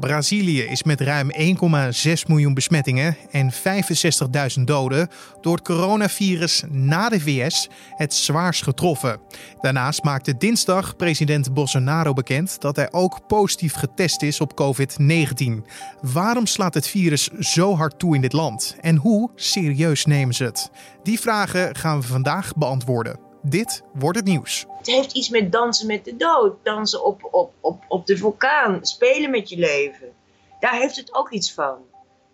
Brazilië is met ruim 1,6 miljoen besmettingen en 65.000 doden door het coronavirus na de VS het zwaarst getroffen. Daarnaast maakte dinsdag president Bolsonaro bekend dat hij ook positief getest is op COVID-19. Waarom slaat het virus zo hard toe in dit land en hoe serieus nemen ze het? Die vragen gaan we vandaag beantwoorden. Dit wordt het nieuws. Het heeft iets met dansen met de dood. Dansen op, op, op, op de vulkaan. Spelen met je leven. Daar heeft het ook iets van.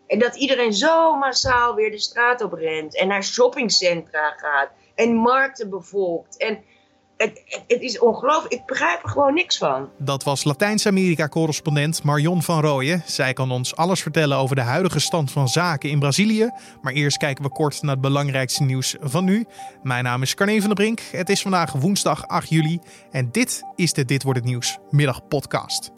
En dat iedereen zo massaal weer de straat op rent. En naar shoppingcentra gaat. En markten bevolkt. En het, het, is ongelooflijk. Ik begrijp er gewoon niks van. Dat was Latijns-Amerika-correspondent Marion van Rooyen. Zij kan ons alles vertellen over de huidige stand van zaken in Brazilië. Maar eerst kijken we kort naar het belangrijkste nieuws van nu. Mijn naam is Carne van der Brink. Het is vandaag woensdag 8 juli. En dit is de Dit Wordt Het Nieuws middagpodcast.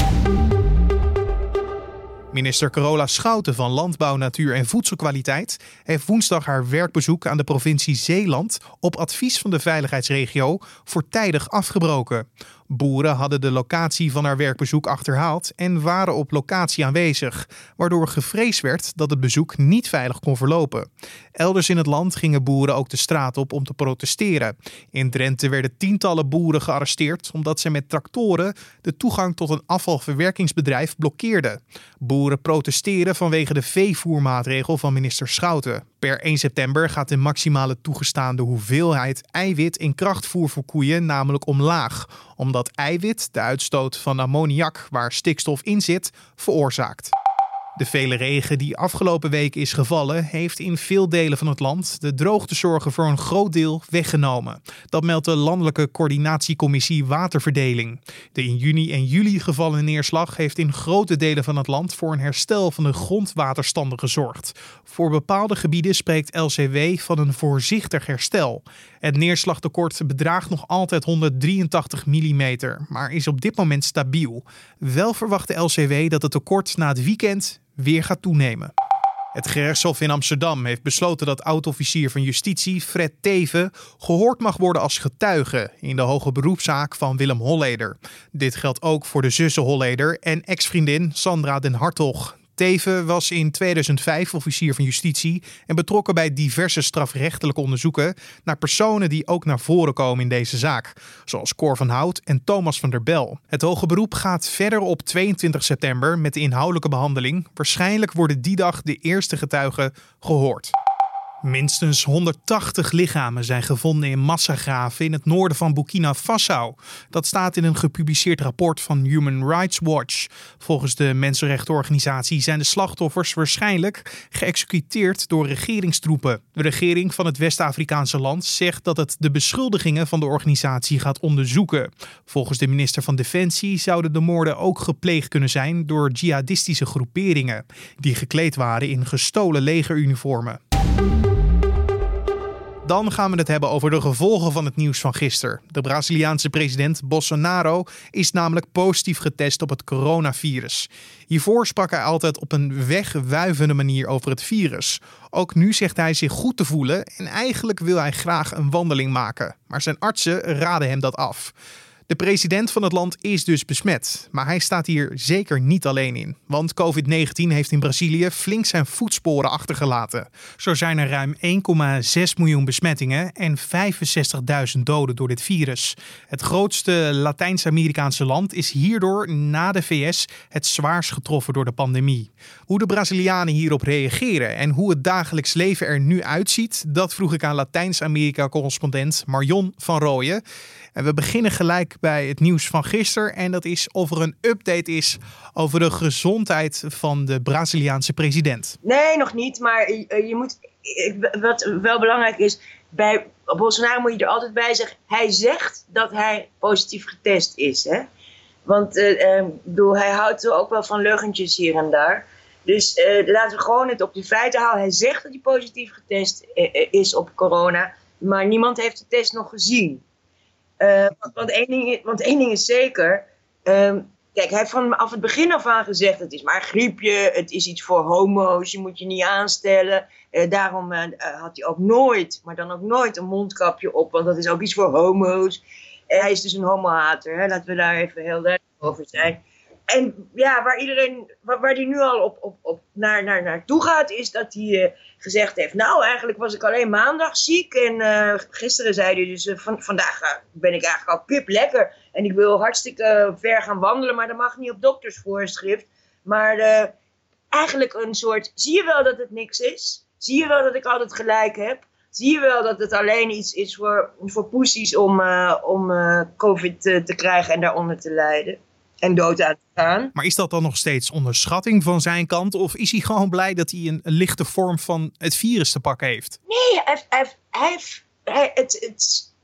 Minister Carola Schouten van Landbouw, Natuur en Voedselkwaliteit heeft woensdag haar werkbezoek aan de provincie Zeeland op advies van de veiligheidsregio voortijdig afgebroken. Boeren hadden de locatie van haar werkbezoek achterhaald en waren op locatie aanwezig, waardoor gevreesd werd dat het bezoek niet veilig kon verlopen. Elders in het land gingen boeren ook de straat op om te protesteren. In Drenthe werden tientallen boeren gearresteerd omdat ze met tractoren de toegang tot een afvalverwerkingsbedrijf blokkeerden. Boeren protesteren vanwege de veevoermaatregel van minister Schouten. Per 1 september gaat de maximale toegestaande hoeveelheid eiwit in krachtvoer voor koeien namelijk omlaag, omdat eiwit de uitstoot van ammoniak, waar stikstof in zit, veroorzaakt. De vele regen die afgelopen week is gevallen, heeft in veel delen van het land de droogtezorgen voor een groot deel weggenomen. Dat meldt de Landelijke Coördinatiecommissie Waterverdeling. De in juni en juli gevallen neerslag heeft in grote delen van het land voor een herstel van de grondwaterstanden gezorgd. Voor bepaalde gebieden spreekt LCW van een voorzichtig herstel. Het neerslagtekort bedraagt nog altijd 183 mm, maar is op dit moment stabiel. Wel verwacht de LCW dat het tekort na het weekend weer gaat toenemen. Het gerechtshof in Amsterdam heeft besloten dat oud-officier van justitie Fred Teven gehoord mag worden als getuige in de hoge beroepszaak van Willem Holleder. Dit geldt ook voor de zussen Holleder en ex-vriendin Sandra den Hartog. Teven was in 2005 officier van justitie en betrokken bij diverse strafrechtelijke onderzoeken naar personen die ook naar voren komen in deze zaak, zoals Cor van Hout en Thomas van der Bel. Het hoge beroep gaat verder op 22 september met de inhoudelijke behandeling. Waarschijnlijk worden die dag de eerste getuigen gehoord. Minstens 180 lichamen zijn gevonden in massagraven in het noorden van Burkina Faso. Dat staat in een gepubliceerd rapport van Human Rights Watch. Volgens de mensenrechtenorganisatie zijn de slachtoffers waarschijnlijk geëxecuteerd door regeringstroepen. De regering van het West-Afrikaanse land zegt dat het de beschuldigingen van de organisatie gaat onderzoeken. Volgens de minister van Defensie zouden de moorden ook gepleegd kunnen zijn door jihadistische groeperingen die gekleed waren in gestolen legeruniformen. Dan gaan we het hebben over de gevolgen van het nieuws van gisteren. De Braziliaanse president Bolsonaro is namelijk positief getest op het coronavirus. Hiervoor sprak hij altijd op een wegwuivende manier over het virus. Ook nu zegt hij zich goed te voelen en eigenlijk wil hij graag een wandeling maken. Maar zijn artsen raden hem dat af. De president van het land is dus besmet, maar hij staat hier zeker niet alleen in. Want COVID-19 heeft in Brazilië flink zijn voetsporen achtergelaten. Zo zijn er ruim 1,6 miljoen besmettingen en 65.000 doden door dit virus. Het grootste Latijns-Amerikaanse land is hierdoor na de VS het zwaarst getroffen door de pandemie. Hoe de Brazilianen hierop reageren en hoe het dagelijks leven er nu uitziet, dat vroeg ik aan Latijns-Amerika-correspondent Marion van Rooyen. En we beginnen gelijk bij het nieuws van gisteren. En dat is of er een update is over de gezondheid van de Braziliaanse president. Nee, nog niet. Maar je, moet. Wat wel belangrijk is. Bij Bolsonaro moet je er altijd bij zeggen. Hij zegt dat hij positief getest is. Hè? Want bedoel, hij houdt ook wel van leugentjes hier en daar. Dus laten we gewoon het op de feiten houden. Hij zegt dat hij positief getest is op corona. Maar niemand heeft de test nog gezien. Uh, want, één ding, want één ding is zeker. Um, kijk, hij heeft vanaf het begin af aan gezegd: het is maar griepje, het is iets voor homo's, je moet je niet aanstellen. Uh, daarom uh, had hij ook nooit, maar dan ook nooit een mondkapje op, want dat is ook iets voor homo's. hij is dus een homohater, hè? laten we daar even heel duidelijk over zijn. En ja, waar iedereen, waar, die nu al op, op, op naar, naar, naartoe gaat, is dat hij uh, gezegd heeft: Nou, eigenlijk was ik alleen maandag ziek. En uh, gisteren zei hij dus: uh, van, vandaag ben ik eigenlijk al pip lekker. En ik wil hartstikke ver gaan wandelen, maar dat mag niet op doktersvoorschrift. Maar eigenlijk een soort: zie je wel dat het niks is? Zie je wel dat ik altijd gelijk heb? Zie je wel dat het alleen iets is voor, voor poesies om, om COVID te krijgen en daaronder te lijden? En dood aan te gaan. Maar is dat dan nog steeds onderschatting van zijn kant? Of is hij gewoon blij dat hij een, lichte vorm van het virus te pakken heeft? Nee, hij, hij, hij, hij het, het,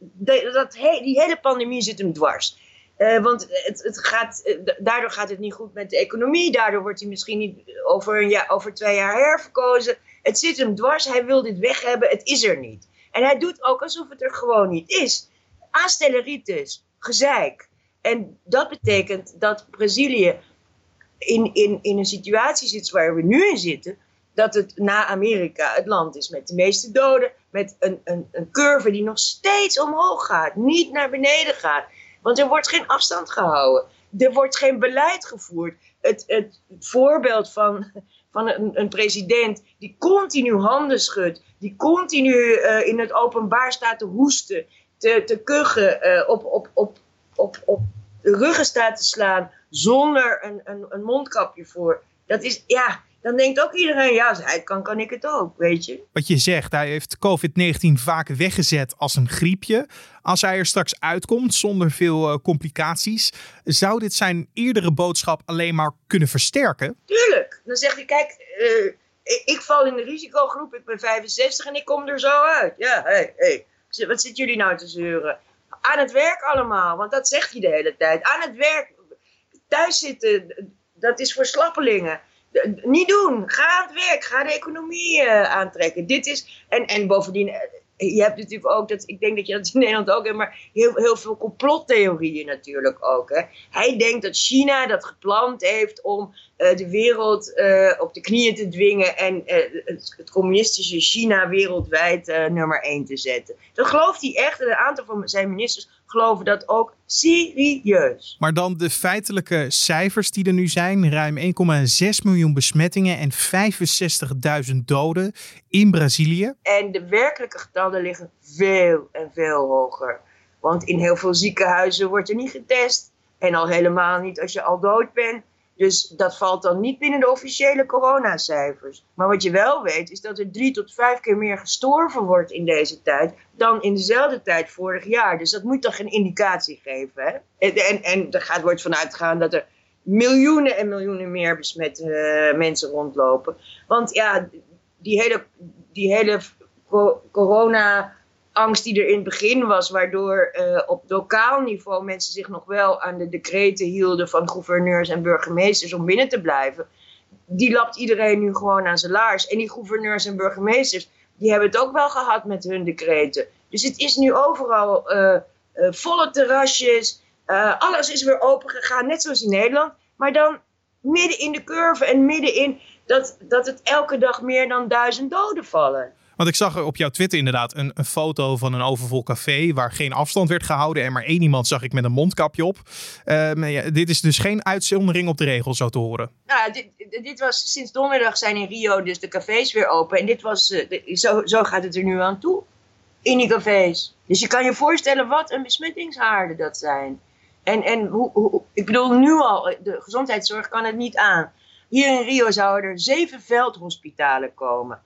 dat, die hele pandemie zit hem dwars. Uh, want het, het gaat, eh, daardoor gaat het niet goed met de economie. Daardoor wordt hij misschien niet over, een jaar, over twee jaar herverkozen. Het zit hem dwars. Hij wil dit weg hebben. Het is er niet. En hij doet ook alsof het er gewoon niet is. Aanstelleritis, gezeik. En dat betekent dat Brazilië in, in, in een situatie zit waar we nu in zitten, dat het na Amerika het land is met de meeste doden, met een, een, een curve die nog steeds omhoog gaat, niet naar beneden gaat. Want er wordt geen afstand gehouden. Er wordt geen beleid gevoerd. Het, het voorbeeld van, van een, een president die continu handen schudt, die continu uh, in het openbaar staat te hoesten, te, te kuchen, uh, op, op, op, op, op de ruggen staat te slaan zonder een, een, een mondkapje voor. Dat is, ja, dan denkt ook iedereen, ja, als hij kan, kan ik het ook, weet je. Wat je zegt, hij heeft COVID-19 vaak weggezet als een griepje. Als hij er straks uitkomt zonder veel uh, complicaties, zou dit zijn eerdere boodschap alleen maar kunnen versterken? Tuurlijk. Dan zegt hij, kijk, uh, ik, ik, val in de risicogroep, ik ben 65 en ik kom er zo uit. Ja, hé, hey, hey. wat zitten jullie nou te zeuren? Aan het werk allemaal. Want dat zegt hij de hele tijd. Aan het werk, thuis zitten, dat is voor slappelingen. Niet doen. Ga aan het werk. Ga de economie uh, aantrekken. Dit is. En, en bovendien, eh, je hebt natuurlijk ook, dat, ik denk dat je dat in Nederland ook hebt, maar heel, heel veel complottheorieën natuurlijk ook. Hè. Hij denkt dat China dat gepland heeft om uh, de wereld uh, op de knieën te dwingen en het, communistische China wereldwijd nummer 1 te zetten. Dat gelooft hij echt en een aantal van zijn ministers geloven dat ook serieus. Maar dan de feitelijke cijfers die er nu zijn: ruim 1,6 miljoen besmettingen en 65.000 doden in Brazilië. En de werkelijke getallen liggen veel en veel hoger. Want in heel veel ziekenhuizen wordt er niet getest. En al helemaal niet als je al dood bent. Dus dat valt dan niet binnen de officiële coronacijfers. Maar wat je wel weet is dat er drie tot vijf keer meer gestorven wordt in deze tijd dan in dezelfde tijd vorig jaar. Dus dat moet toch een indicatie geven. Hè? En, en, en er gaat, wordt vanuit gaan dat er miljoenen en miljoenen meer besmette uh, mensen rondlopen. Want ja, die hele, die hele corona angst die er in het begin was, waardoor uh, op lokaal niveau mensen zich nog wel aan de decreten hielden van gouverneurs en burgemeesters om binnen te blijven, die lapt iedereen nu gewoon aan zijn laars. En die gouverneurs en burgemeesters, die hebben het ook wel gehad met hun decreten. Dus het is nu overal uh, uh, volle terrasjes, alles is weer open gegaan, net zoals in Nederland, maar dan midden in de curve en midden in dat, dat het elke dag meer dan duizend doden vallen. Want ik zag op jouw Twitter inderdaad een, een, foto van een overvol café waar geen afstand werd gehouden en maar één iemand zag ik met een mondkapje op. Ja, dit is dus geen uitzondering op de regel, zo te horen. Nou, dit, dit, was sinds donderdag zijn in Rio dus de cafés weer open en dit was, uh, zo, zo gaat het er nu aan toe in die cafés. Dus je kan je voorstellen wat een besmettingshaarden dat zijn. En, en hoe, hoe, ik bedoel, nu al, de gezondheidszorg kan het niet aan. Hier in Rio zouden er zeven veldhospitalen komen.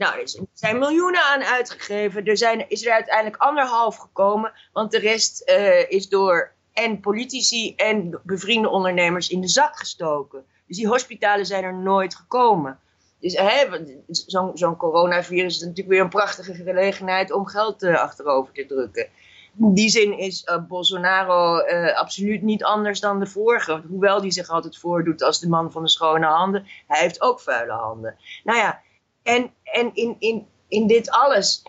Nou, er zijn miljoenen aan uitgegeven. Er zijn, is er uiteindelijk anderhalf gekomen. Want de rest uh, is door en politici en bevriende ondernemers in de zak gestoken. Dus die hospitalen zijn er nooit gekomen. Dus zo'n zo coronavirus is natuurlijk weer een prachtige gelegenheid om geld uh, achterover te drukken. In die zin is uh, Bolsonaro absoluut niet anders dan de vorige. Hoewel die zich altijd voordoet als de man van de schone handen. Hij heeft ook vuile handen. Nou ja, en, en in, in, in dit alles,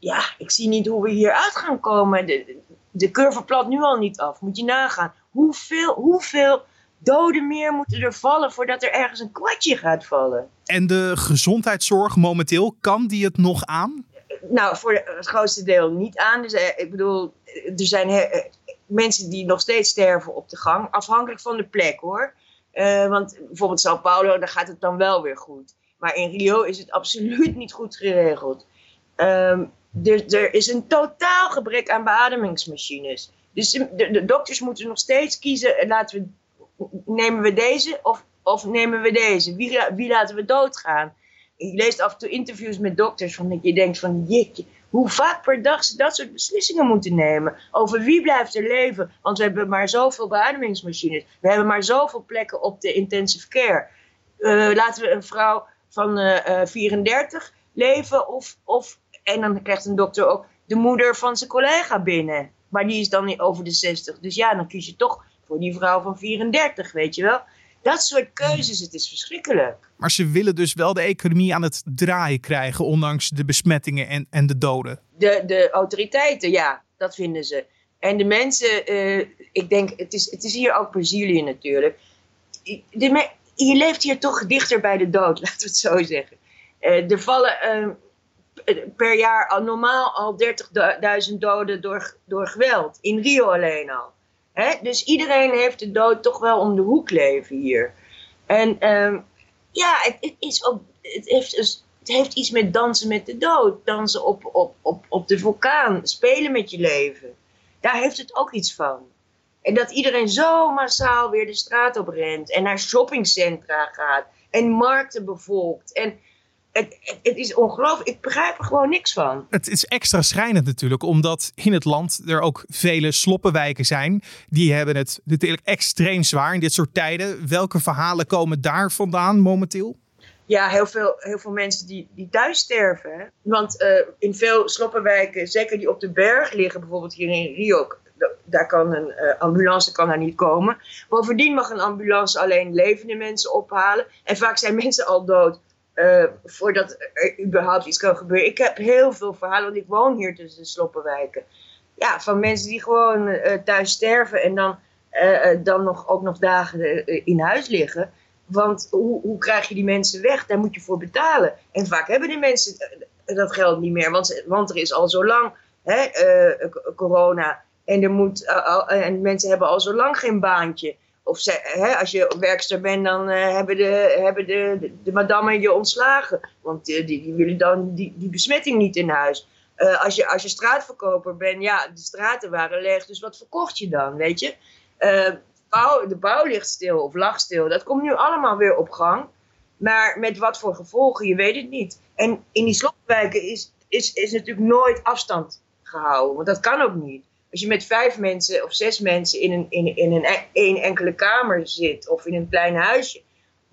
ja, ik zie niet hoe we hieruit gaan komen. De, de curve plat nu al niet af. Moet je nagaan. Hoeveel, hoeveel doden meer moeten er vallen voordat er ergens een kwartje gaat vallen? En de gezondheidszorg momenteel, kan die het nog aan? Nou, voor het grootste deel niet aan. Dus, eh, ik bedoel, er zijn eh, mensen die nog steeds sterven op de gang. Afhankelijk van de plek hoor. Uh, want bijvoorbeeld Sao Paulo, daar gaat het dan wel weer goed. Maar in Rio is het absoluut niet goed geregeld. Um, er, er, is een totaal gebrek aan beademingsmachines. Dus de, de, dokters moeten nog steeds kiezen: laten we, nemen we deze of, of nemen we deze? Wie, wie laten we doodgaan? Je leest af en toe interviews met dokters van je denkt van jeetje, hoe vaak per dag ze dat soort beslissingen moeten nemen. Over wie blijft er leven. Want we hebben maar zoveel beademingsmachines. We hebben maar zoveel plekken op de intensive care. Uh, laten we een vrouw van uh, uh, 34 leven of, of en dan krijgt een dokter ook de moeder van zijn collega binnen. Maar die is dan over de 60. Dus ja, dan kies je toch voor die vrouw van 34, weet je wel. Dat soort keuzes, het is verschrikkelijk. Maar ze willen dus wel de economie aan het draaien krijgen, ondanks de besmettingen en, en de doden. De, de autoriteiten, ja, dat vinden ze. En de mensen, uh, ik denk, het is, het is hier ook Brazilië natuurlijk. De, je leeft hier toch dichter bij de dood, laten we het zo zeggen. Uh, er vallen uh, per jaar al normaal al 30.000 doden door, door geweld. In Rio alleen al. Hè? Dus iedereen heeft de dood toch wel om de hoek leven hier. En um, ja, het, het, is ook, het, heeft, dus, het heeft iets met dansen met de dood. Dansen op, op, op, op de vulkaan. Spelen met je leven. Daar heeft het ook iets van. En dat iedereen zo massaal weer de straat op rent. En naar shoppingcentra gaat. En markten bevolkt. En het, het, is ongelooflijk. Ik begrijp er gewoon niks van. Het is extra schrijnend natuurlijk, omdat in het land er ook vele sloppenwijken zijn. Die hebben het natuurlijk extreem zwaar in dit soort tijden. Welke verhalen komen daar vandaan momenteel? Ja, heel veel, heel veel mensen die, die thuis sterven. Want uh, in veel sloppenwijken, zeker die op de berg liggen, bijvoorbeeld hier in Rio, daar kan een uh, ambulance kan daar niet komen. Bovendien mag een ambulance alleen levende mensen ophalen. En vaak zijn mensen al dood uh, voordat er überhaupt iets kan gebeuren. Ik heb heel veel verhalen, want ik woon hier tussen de sloppenwijken. Ja, van mensen die gewoon uh, thuis sterven en dan, dan nog, ook nog dagen in huis liggen. Want hoe, hoe krijg je die mensen weg? Daar moet je voor betalen. En vaak hebben die mensen dat geld niet meer, want, want er is al zo lang hè, corona. En, er moet, en mensen hebben al zo lang geen baantje of hè, als je werkster bent, dan uh, hebben, de, hebben de, de, madammen je ontslagen. Want die, die, willen dan die, besmetting niet in huis. Als, je, als je straatverkoper bent, ja, de straten waren leeg, dus wat verkocht je dan, weet je? Bouw, de bouw ligt stil of lag stil, dat komt nu allemaal weer op gang. Maar met wat voor gevolgen, je weet het niet. En in die slopwijken is, is, is natuurlijk nooit afstand gehouden, want dat kan ook niet als je met vijf mensen of zes mensen in een, in, in een, een enkele kamer zit of in een klein huisje,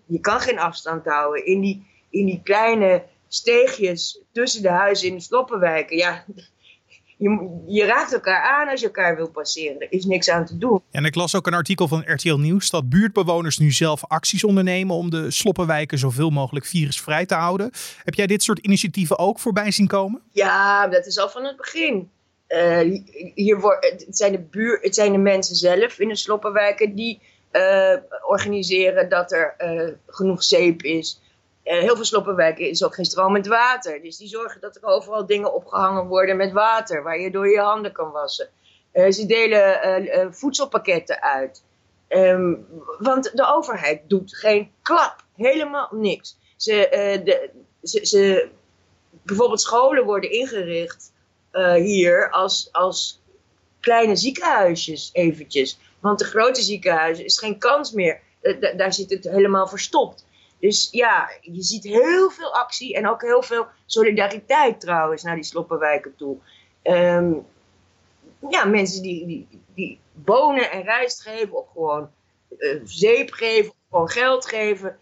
je kan geen afstand houden. In die, in die kleine steegjes tussen de huizen in de sloppenwijken, ja, je, je, raakt elkaar aan als je elkaar wil passeren. Er is niks aan te doen. En ik las ook een artikel van RTL Nieuws dat buurtbewoners nu zelf acties ondernemen om de sloppenwijken zoveel mogelijk virusvrij te houden. Heb jij dit soort initiatieven ook voorbij zien komen? Ja, dat is al van het begin. Uh, hier het, zijn de buur, het zijn de mensen zelf in de sloppenwijken die uh, organiseren dat er uh, genoeg zeep is. heel veel sloppenwijken is ook geen stromend water. Dus die zorgen dat er overal dingen opgehangen worden met water, waar je door je handen kan wassen. ze delen voedselpakketten uit. Um, want de overheid doet geen klap, helemaal niks. Ze, de, ze, ze, bijvoorbeeld scholen worden ingericht uh, hier als, als kleine ziekenhuisjes eventjes. Want de grote ziekenhuizen is geen kans meer. daar zit het helemaal verstopt. Dus ja, je ziet heel veel actie en ook heel veel solidariteit trouwens naar die sloppenwijken toe. Um, ja, mensen die, die, die bonen en rijst geven of gewoon uh, zeep geven of gewoon geld geven.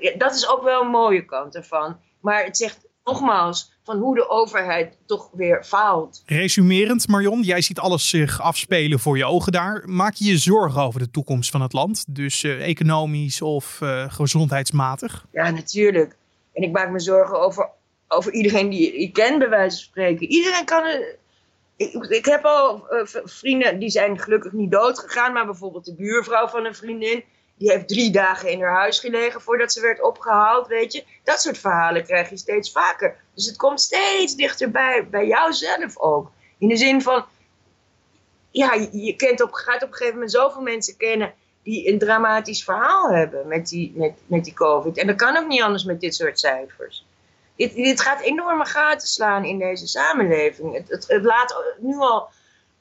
Ja, dat is ook wel een mooie kant ervan. Maar het zegt nogmaals, van hoe de overheid toch weer faalt. Resumerend, Marion, jij ziet alles zich afspelen voor je ogen daar. Maak je je zorgen over de toekomst van het land? Dus uh, economisch of uh, gezondheidsmatig? Ja, natuurlijk. En ik maak me zorgen over, over iedereen die ik ken, bij wijze van spreken. Iedereen kan. Uh, ik, ik, heb al vrienden die zijn gelukkig niet dood gegaan, maar bijvoorbeeld de buurvrouw van een vriendin die heeft drie dagen in haar huis gelegen voordat ze werd opgehaald, weet je. Dat soort verhalen krijg je steeds vaker. Dus het komt steeds dichterbij, bij jouzelf ook. In de zin van, ja, je kent op, gaat op een gegeven moment zoveel mensen kennen die een dramatisch verhaal hebben met die, met, met die COVID. En dat kan ook niet anders met dit soort cijfers. Dit, dit gaat enorme gaten slaan in deze samenleving. Het, het, het laat nu al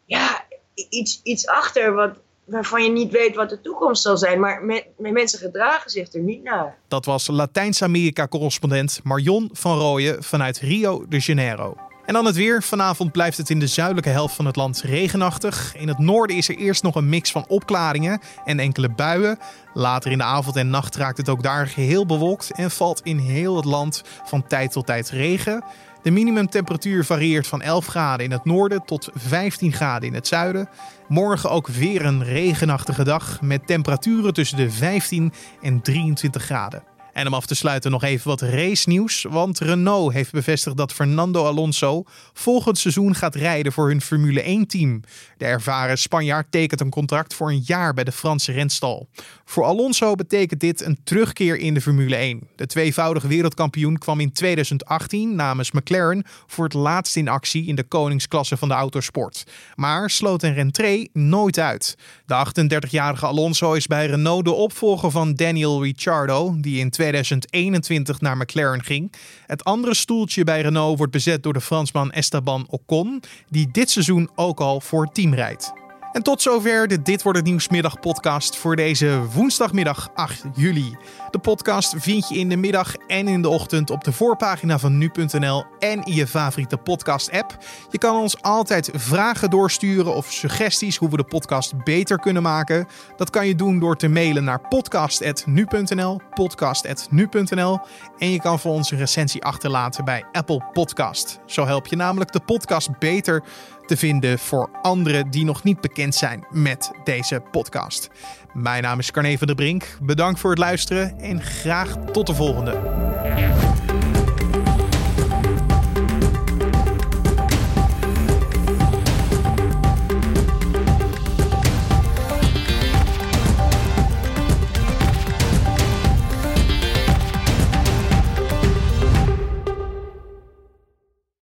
ja, iets, iets achter wat, waarvan je niet weet wat de toekomst zal zijn. Maar met mensen gedragen zich er niet naar. Dat was Latijns-Amerika-correspondent Marion van Rooyen vanuit Rio de Janeiro. En dan het weer. Vanavond blijft het in de zuidelijke helft van het land regenachtig. In het noorden is er eerst nog een mix van opklaringen en enkele buien. Later in de avond en nacht raakt het ook daar geheel bewolkt en valt in heel het land van tijd tot tijd regen. De minimumtemperatuur varieert van 11 graden in het noorden tot 15 graden in het zuiden. Morgen ook weer een regenachtige dag met temperaturen tussen de 15 en 23 graden. En om af te sluiten nog even wat race nieuws. Want Renault heeft bevestigd dat Fernando Alonso volgend seizoen gaat rijden voor hun Formule 1-team. De ervaren Spanjaard tekent een contract voor een jaar bij de Franse renstal. Voor Alonso betekent dit een terugkeer in de Formule 1. De tweevoudige wereldkampioen kwam in 2018 namens McLaren voor het laatst in actie in de koningsklasse van de autosport. Maar sloot een rentree nooit uit. De 38-jarige Alonso is bij Renault de opvolger van Daniel Ricciardo, die in 2021 naar McLaren ging. Het andere stoeltje bij Renault wordt bezet door de Fransman Esteban Ocon, die dit seizoen ook al voor het team rijdt. En tot zover de Dit wordt het Nieuwsmiddag podcast voor deze woensdagmiddag 8 juli. De podcast vind je in de middag en in de ochtend op de voorpagina van nu.nl en in je favoriete podcast app. Je kan ons altijd vragen doorsturen of suggesties hoe we de podcast beter kunnen maken. Dat kan je doen door te mailen naar podcast.nu.nl, podcast.nu.nl en je kan voor ons een recensie achterlaten bij Apple Podcast. Zo help je namelijk de podcast beter te vinden voor anderen die nog niet bekend zijn met deze podcast. Mijn naam is Carne van der Brink. Bedankt voor het luisteren en graag tot de volgende.